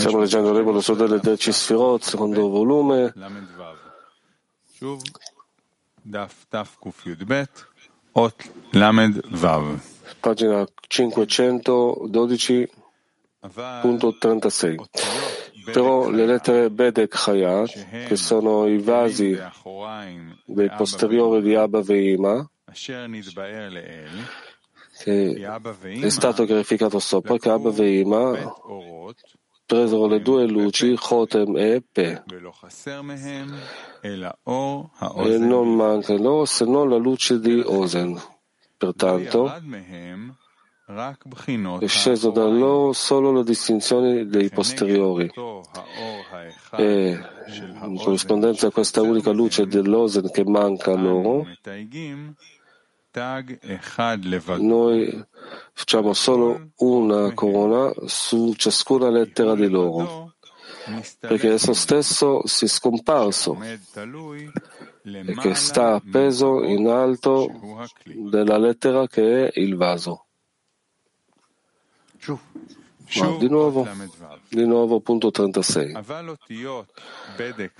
Stiamo leggendo il libro delle 10 Sfirot, secondo volume. Pagina 512.36. Però le lettere Bedek Hayat, che sono i vasi dei posteriori di Abba e Ima, che è stato glorificato sopra, che Abba e presero le due luci, Chotem e Pe, e non manca loro se non la luce di Ozen. Pertanto, è sceso da loro solo la distinzione dei posteriori. e in corrispondenza a questa unica luce dell'Ozen che manca loro noi facciamo solo una corona su ciascuna lettera di loro, perché esso stesso si è scomparso e che sta appeso in alto della lettera che è il vaso. Ma di nuovo, di nuovo, punto 36.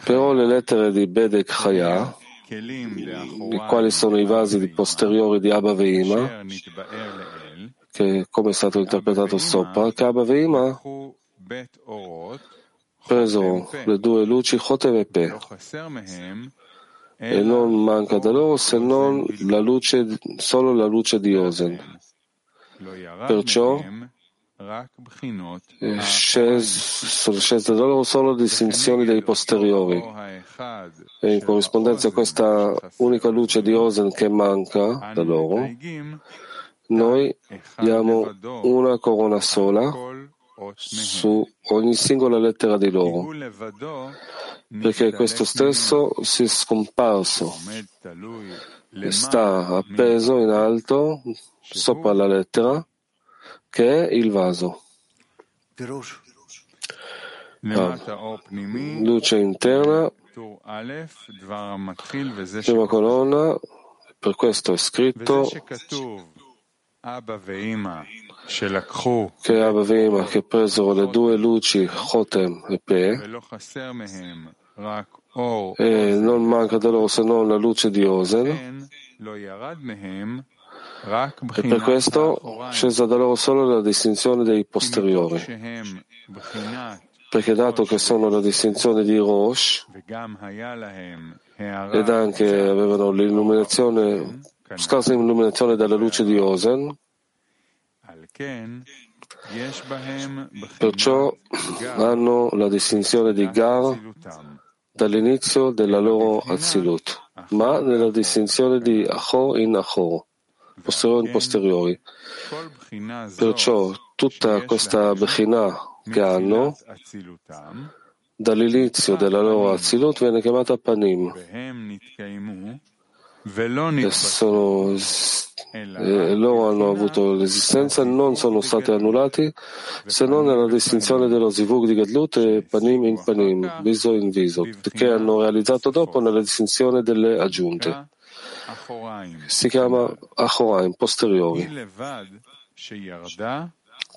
Però le lettere di Bedek Chaya di quali sono i vasi posteriori di Abba Veima, che come è stato interpretato sopra, che Abba Veima preso le due luci Chotem e Pe. E non manca da loro se non la luce, solo la luce di Ozen. Perciò sono scese da loro solo distinzioni dei posteriori. E in corrispondenza a questa unica luce di Osen che manca da loro, noi diamo una corona sola su ogni singola lettera di loro, perché questo stesso si è scomparso, e sta appeso in alto sopra la lettera che è il vaso. Ah. Luce interna, prima colonna, per questo è scritto che Abba Veima che presero le due luci Chotem e Pe. E non manca da loro se non la luce di Osen. E per questo scesa da loro solo la distinzione dei posteriori, perché dato che sono la distinzione di Rosh ed anche avevano l'illuminazione, scarsa illuminazione dalla luce di Osen, perciò hanno la distinzione di Gar dall'inizio della loro Azilut, ma nella distinzione di Achor in Achor posteriori. posteriori. Perciò tutta questa Bechina che hanno dall'inizio della loro Azilut viene chiamata Panim e sono, eh, loro hanno avuto l'esistenza e non sono stati annullati se non nella distinzione dello Zivug di Gadlut e Panim in Panim, viso in viso, che hanno realizzato dopo nella distinzione delle aggiunte si chiama Achoraim, posteriori.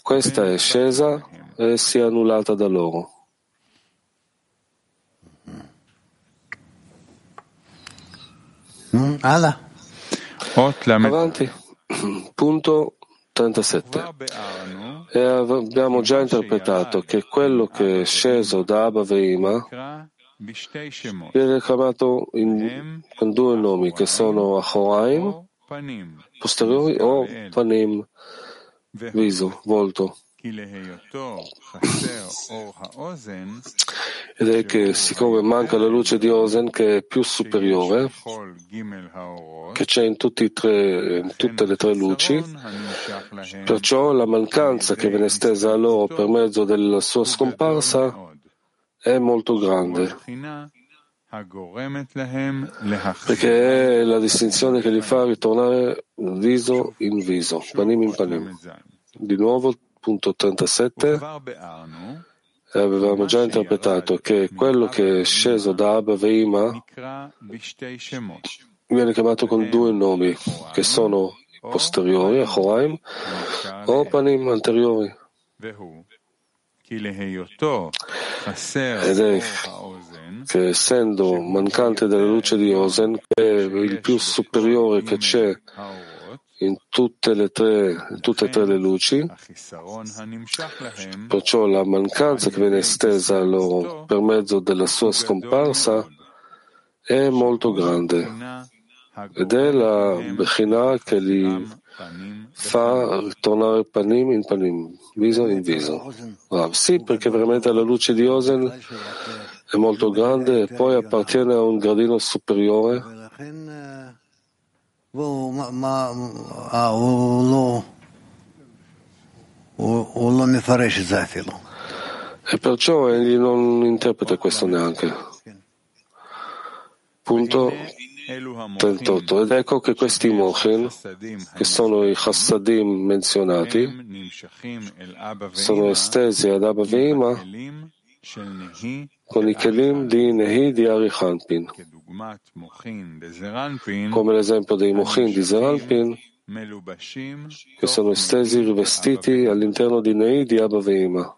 Questa è scesa e si è annullata da loro. Mm, Avanti. Punto 37. E abbiamo già interpretato che quello che è sceso da Abba Veima viene chiamato in, con due nomi che sono Ahoraim, posteriori o Panim, viso, volto. Ed è che siccome manca la luce di Ozen che è più superiore, che c'è in, tre, in tutte le tre luci, perciò la mancanza che viene stesa a loro per mezzo della sua scomparsa è molto grande, perché è la distinzione che li fa ritornare viso in viso, panim in panim. Di nuovo, punto 37, avevamo già interpretato che quello che è sceso da Abba Veima viene chiamato con due nomi, che sono posteriori, Achoraim, o Panim anteriori. Ed è che essendo mancante della luce di Ozen, che è il più superiore che c'è in tutte, le tre, in tutte e tre le luci, perciò la mancanza che viene estesa loro per mezzo della sua scomparsa è molto grande ed è la Bechina che li fa ritornare panim in panim, viso in viso. Ah, sì, perché veramente la luce di Ozen è molto grande e poi appartiene a un gradino superiore e perciò egli non interpreta questo neanche. Punto 38. Ed ecco che questi mochin, che sono i chassadim menzionati, sono estesi ad Abba Veima con i kelim di Nehi di Arichanpin, come l'esempio dei mochin di Zeranpin, che sono estesi rivestiti all'interno di Nehi di Abba Veima.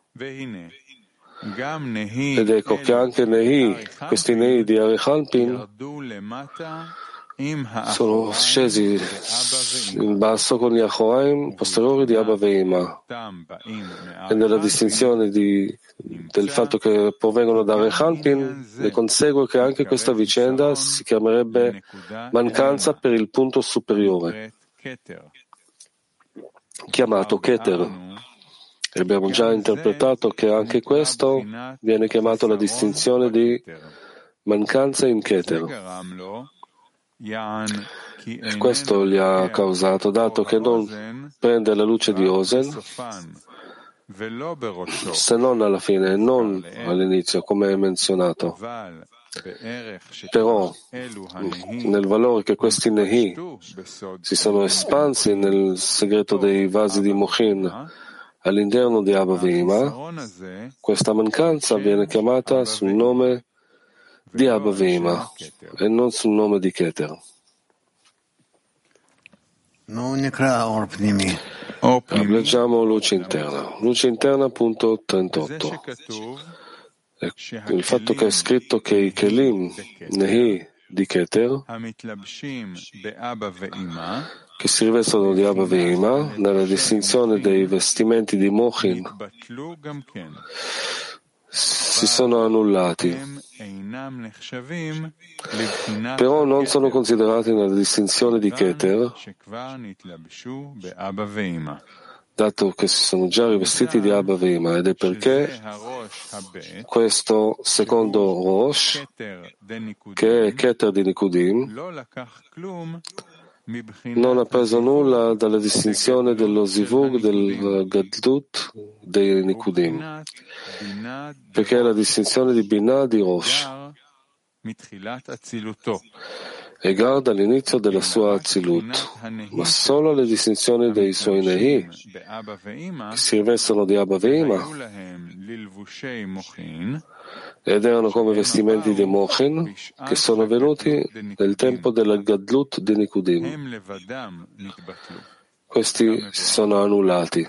Ed ecco che anche Nehi, questi Nehi di Arichanpin, sono scesi in basso con gli Achoraim posteriori di Abba Veima. E nella distinzione di, del fatto che provengono da Rechanpin, ne consegue che anche questa vicenda si chiamerebbe mancanza per il punto superiore, chiamato Keter. Abbiamo già interpretato che anche questo viene chiamato la distinzione di mancanza in Keter. E questo gli ha causato, dato che non prende la luce di Ozen, se non alla fine, non all'inizio, come menzionato. Però nel valore che questi Nehi si sono espansi nel segreto dei vasi di Mochin all'interno di Abba Vima, questa mancanza viene chiamata sul nome di Abba Vima e non sul nome di Keter. Leggiamo luce interna. Luce interna, punto 38. Il fatto che è scritto che i Kelim Nehi di Keter che si rivestono di Abba Veima nella distinzione dei vestimenti di Mochin si sono annullati, però non sono considerati nella distinzione di Keter, dato che si sono già rivestiti di Abba Veima, ed è perché questo secondo Rosh, che è Keter di Nikudim, non ha preso nulla dalla distinzione dello zivug del Gadlut dei Nikudim, perché è la distinzione di Binah di Rosh. E guarda all'inizio della sua Azilut, ma solo le distinzioni dei suoi Nehi, che si rivestono di Abba Veima, ed erano come vestimenti di Mochin che sono venuti nel tempo della Gadlut di Nikudim. Questi si sono annullati.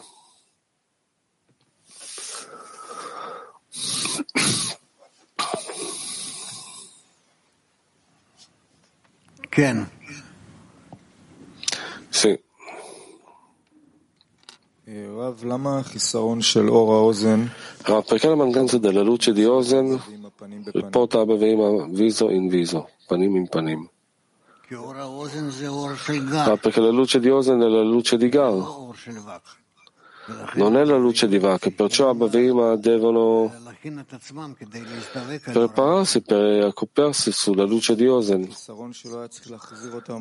Ken. Rav, perché la mancanza della luce di Ozen riporta Abba Veima viso in viso, panim in panim? Ah, perché la luce di Ozen è la luce di Gal, non è la luce di Vak, perciò Abba Veima devono prepararsi per accoppiarsi sulla luce di Ozen.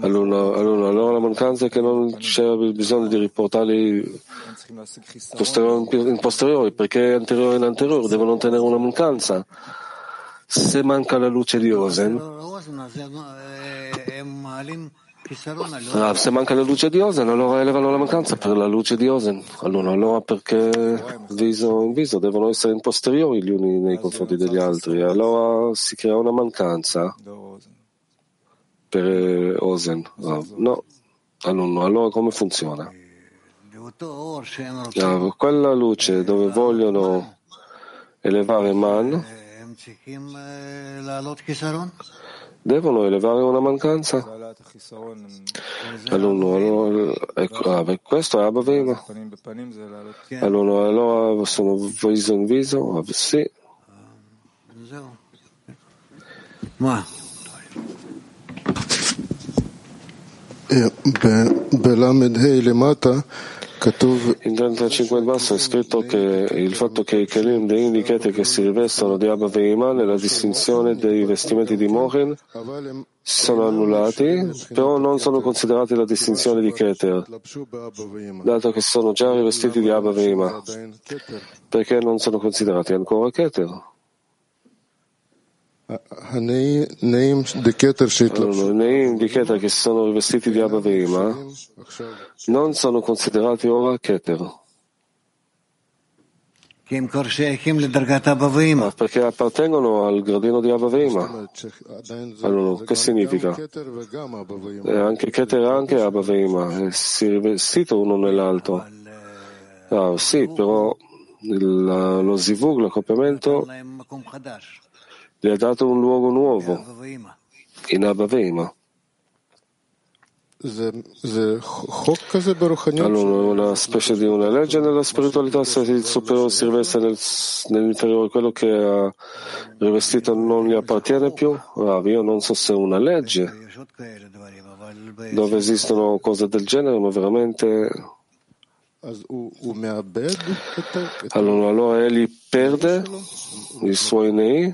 Allora, allora, la mancanza è che non c'era bisogno di riportarli in posteriori, perché anteriore in anteriore devono tenere una mancanza. Se manca la luce di Ozen, Ah, se manca la luce di Ozen, allora elevano la mancanza per la luce di Ozen. Allora, allora perché viso in viso devono essere in posteriori gli uni nei confronti degli altri. Allora si crea una mancanza per Ozen. Ah, no, allora, allora come funziona? Ah, quella luce dove vogliono elevare Man devono elevare una mancanza? Allora, ecco, ah, questo è Abba Vema. Allora, allora sono viso in viso? Ah, sì. בל"ה למטה in 35 in basso è scritto che il fatto che i Kelim dei indichete che si rivestono di Abba Veima nella distinzione dei vestimenti di Mohin sono annullati, però non sono considerati la distinzione di Keter, dato che sono già rivestiti di Abba Veima. Perché non sono considerati ancora Keter? Allora, neim di Keter che sono rivestiti di Abavema non sono considerati ora Keter. Perché appartengono al gradino di Abavema. Allora, che significa? È eh, anche Keter anche Abavema, eh, si è rivestito uno nell'altro. Ah, sì, però il, lo zivug, l'accoppiamento gli ha dato un luogo nuovo. In Abba Veima. Allora, una specie di una legge nella spiritualità, se il superiore si riveste nel, nell'inferiore, quello che ha rivestito non gli appartiene più? Ah, io non so se è una legge. Dove esistono cose del genere, ma veramente allora, allora egli perde i suoi nei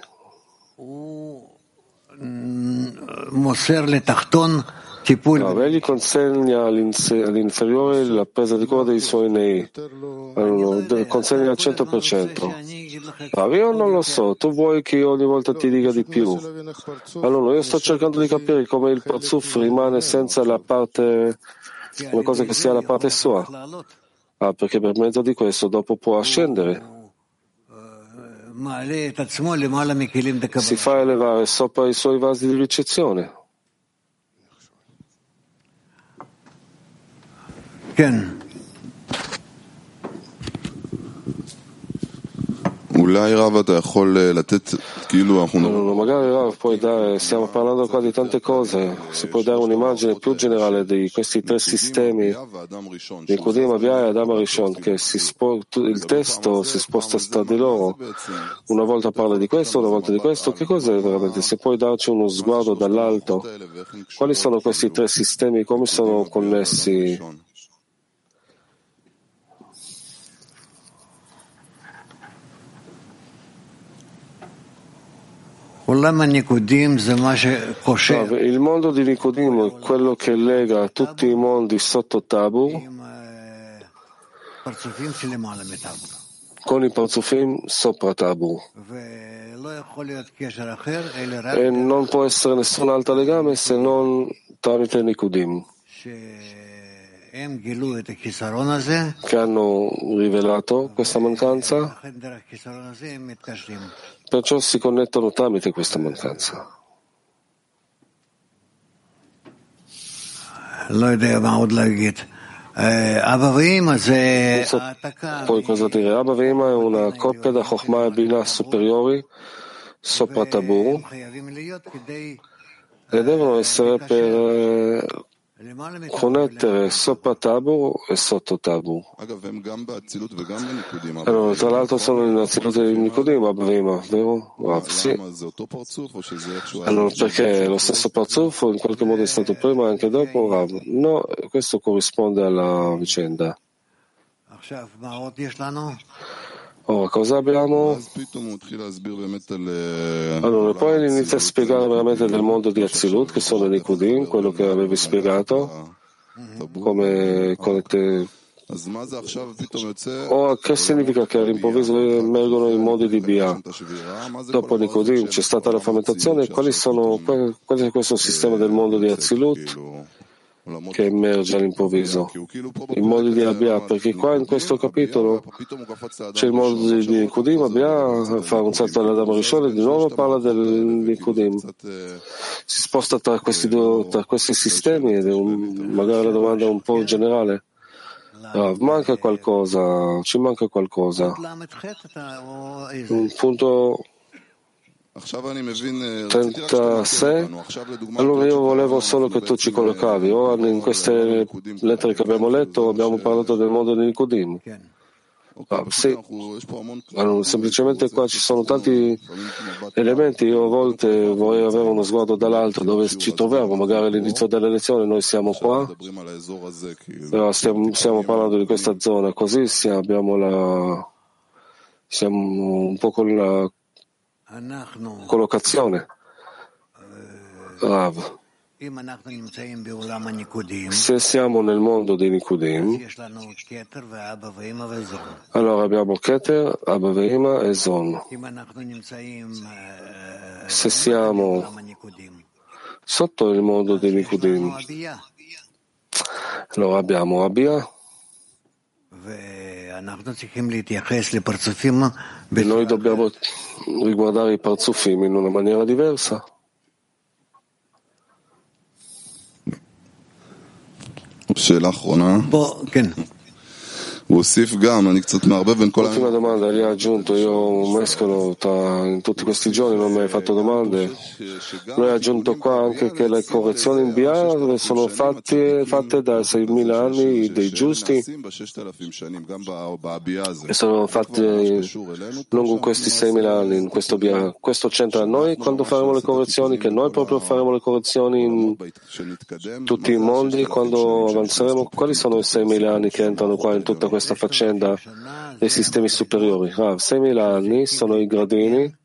Egli consegna all'inferiore la presa di cura dei suoi nei, consegna al 100%. Ah, io non lo so, tu vuoi che ogni volta ti dica di più. Allora, io sto cercando di capire come il Parzuf rimane senza la parte, una cosa che sia la parte sua. Ah, perché per mezzo di questo dopo può ascendere si fa elevare sopra i suoi vasi di ricezione. Ken. Magari Rav, puoi dare, stiamo parlando qua di tante cose, si può dare un'immagine più generale di questi tre sistemi di Kudim, Abia e Adam Arishon, che spo, il testo si sposta tra di loro, una volta parla di questo, una volta di questo, che cos'è veramente? Se puoi darci uno sguardo dall'alto, quali sono questi tre sistemi, come sono connessi? Il mondo di Nicodim è quello che lega tutti i mondi sotto Tabu con i parzufim sopra Tabu. E non può essere nessun altro legame se non tramite Nicodim che hanno rivelato questa mancanza, perciò si connettono tramite questa mancanza. Non so poi cosa dire. Abba Veima è una coppia da Chokhmah e Binah superiori sopra Tabur e devono essere per connettere sopra Tabu e sotto Tabu. Allora, tra l'altro sono in Azilut e in Nicodim, Abvima, vero? Ah, sì. Allora, perché lo stesso Parzuf in qualche modo è stato prima e anche dopo Rav? No, questo corrisponde alla vicenda. Ora, cosa abbiamo? Allora, poi inizia a spiegare veramente del mondo di Azilut, che sono i Nikudim, quello che avevi spiegato, come connette. Ora, che significa che all'improvviso emergono i modi di Bia? Dopo Nikudim c'è stata la frammentazione, quali sono, qual è questo sistema del mondo di Azilut? che emerge all'improvviso, il modo di arrabbiare, perché qua in questo capitolo c'è il modo di Nikudim, Abbiamo fa un salto alla Dama Rishon e di nuovo parla del Nikudim. Si sposta tra questi, due, tra questi sistemi ed è un, magari la domanda un po' generale. Ah, manca qualcosa, ci manca qualcosa. Un punto 36. Allora io volevo solo che tu ci collocavi. O in queste lettere che abbiamo letto abbiamo parlato del mondo di Nicodim. Ah, sì, allora, semplicemente qua ci sono tanti elementi, io a volte vorrei avere uno sguardo dall'altro dove ci troviamo, magari all'inizio della lezione noi siamo qua, stiamo, stiamo parlando di questa zona, così abbiamo la, siamo un po' con la collocazione. Rav, se siamo nel mondo dei Nikudim, allora abbiamo Keter, Abba e Zon. Se siamo sotto il mondo dei Nikudim, allora abbiamo Abia noi dobbiamo riguardare i parzufim in una maniera diversa. שאלה אחרונה, בוא, כן, L'ultima domanda lì ha aggiunto, io mescolo tra, in tutti questi giorni, non mi hai fatto domande. Lui ha aggiunto qua anche che le correzioni in Bia sono fatte, fatte da 6.000 anni dei giusti e sono fatte lungo questi 6.000 anni in questo Bia. Questo c'entra a noi quando faremo le correzioni, che noi proprio faremo le correzioni in tutti i mondi quando avanzeremo. Quali sono i 6.000 anni che entrano qua in tutta questa? questa faccenda dei sistemi superiori. Ah, Rav, 6.000 anni sono i gradini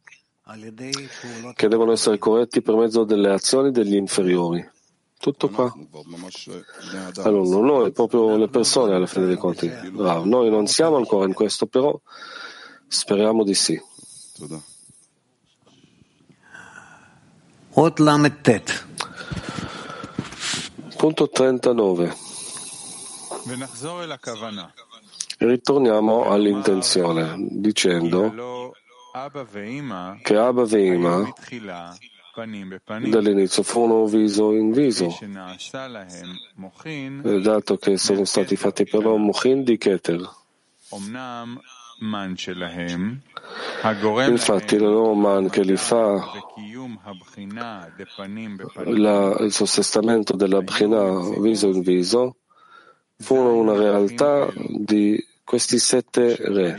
che devono essere corretti per mezzo delle azioni degli inferiori. Tutto qua. Allora, noi, proprio le persone, alla fine dei conti, Rav, noi non siamo ancora in questo, però speriamo di sì. Punto 39. Ritorniamo all'intenzione dicendo che Abba Veima dall'inizio furono viso in viso, dato che sono stati fatti però Mochin di Keter. Infatti la loro man che li fa la, il sostestamento della Bchina viso in viso furono una realtà di questi sette re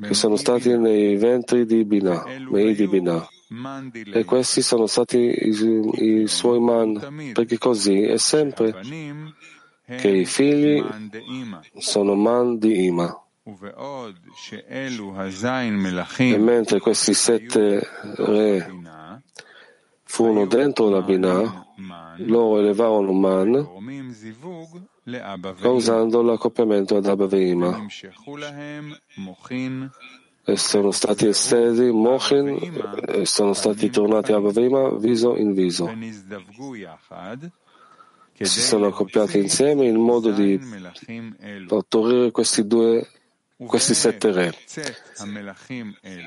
che sono stati nei ventri di Binah, nei di Binah. E questi sono stati i, i suoi man, perché così è sempre che i figli sono man di Ima. E mentre questi sette re furono dentro la Binah, loro elevavano Man causando l'accoppiamento ad Abba e sono stati estesi Mochin e sono stati tornati a Bavima viso in viso. Si sono accoppiati insieme in modo di ottenere questi due questi sette re.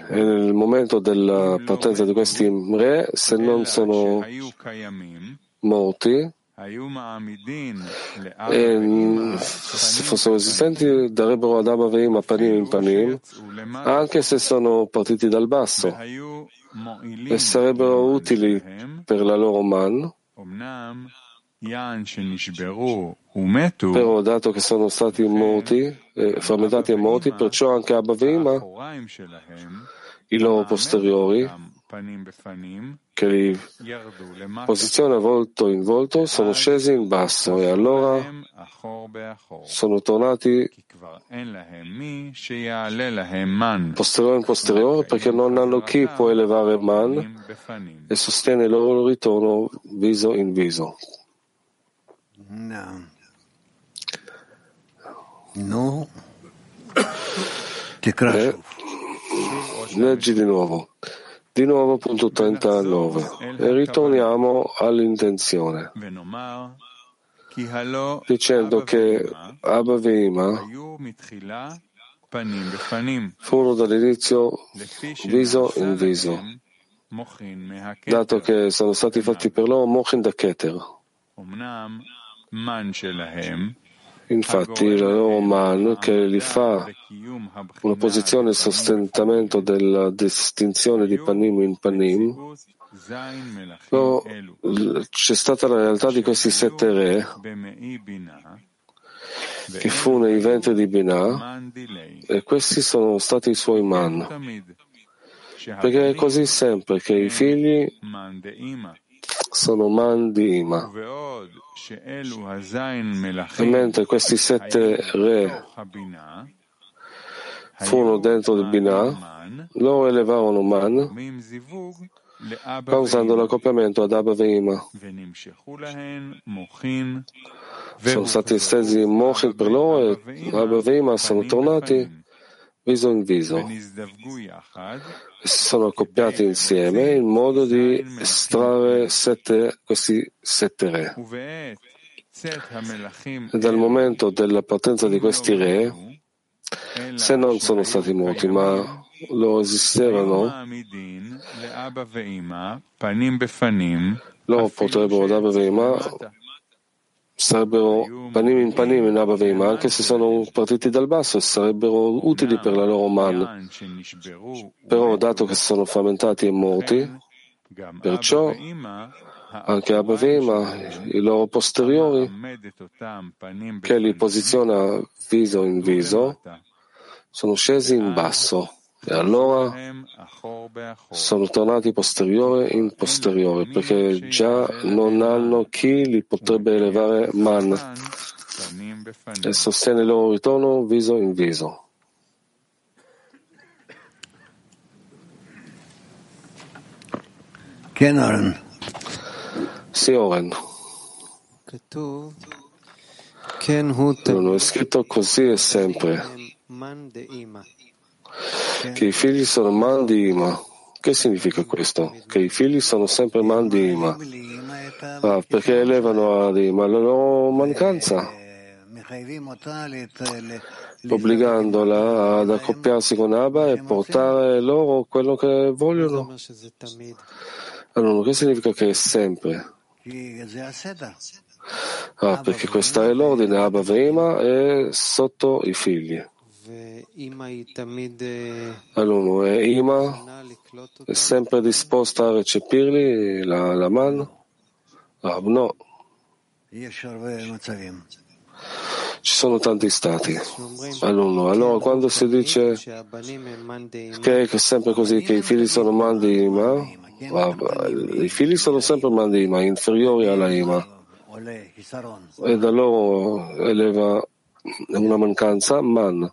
E nel momento della partenza di questi re, se non sono molti. E mm, se fossero esistenti darebbero ad Abba a panim in panim anche se sono partiti dal basso e sarebbero utili per la loro man. Però dato che sono stati morti eh, frammentati e morti perciò anche Abba Veima i loro posteriori che li posiziona volto in volto, sono scesi in basso e allora sono tornati posteriore in posteriore perché non hanno chi può elevare man e sostiene il loro ritorno viso in viso. No. No. Eh, leggi di nuovo. Di nuovo punto 39 e ritorniamo all'intenzione. Dicendo che Abba e furono dall'inizio viso in viso, dato che sono stati fatti per loro Mochin da Keter. Infatti il Oman che li fa una posizione di sostentamento della distinzione di Panim in Panim, no, c'è stata la realtà di questi sette re che fu nei venti di Binah e questi sono stati i suoi man. Perché è così sempre che i figli sono man di Ima. E mentre questi sette re furono dentro il Binah, loro elevavano man causando l'accoppiamento ad Abba e Ima. Sono stati estesi Mochin per loro e Abba e Ima sono tornati viso in viso sono accoppiati insieme in modo di estrarre sette, questi sette re. Dal momento della partenza di questi re, se non sono stati morti, ma loro esistevano, loro potrebbero dare prima sarebbero panim in panim in Abba anche se sono partiti dal basso, sarebbero utili per la loro man. Però, dato che sono frammentati e morti, perciò anche Abba i loro posteriori, che li posiziona viso in viso, sono scesi in basso. E allora sono tornati posteriore in posteriore perché già non hanno chi li potrebbe elevare man. e sostiene il loro ritorno viso in viso. Sì, Oren. Non è scritto così è sempre che i figli sono man di Ima. Che significa questo? Che i figli sono sempre man di Ima. Ah, perché elevano ad Ima la loro mancanza, obbligandola ad accoppiarsi con Abba e portare loro quello che vogliono. Allora, che significa che è sempre? Ah, perché questo è l'ordine, Abba Veima è sotto i figli. Allora, e Ima è sempre disposta a recepirli, la, la man? Ah, no. Ci sono tanti stati. Allora, allora, quando si dice che è sempre così, che i figli sono man di Ima, i figli sono sempre man di Ima, inferiori alla Ima. E da loro eleva una mancanza, man.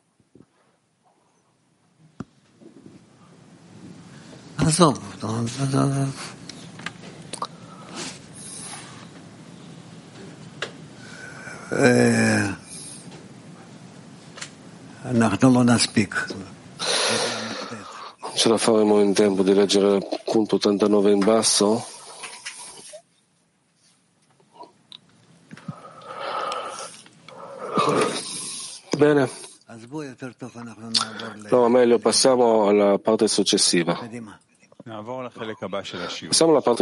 Non ce la faremo in tempo di leggere il punto 89 in basso. Bene. No, meglio, passiamo alla parte successiva. Passiamo alla parte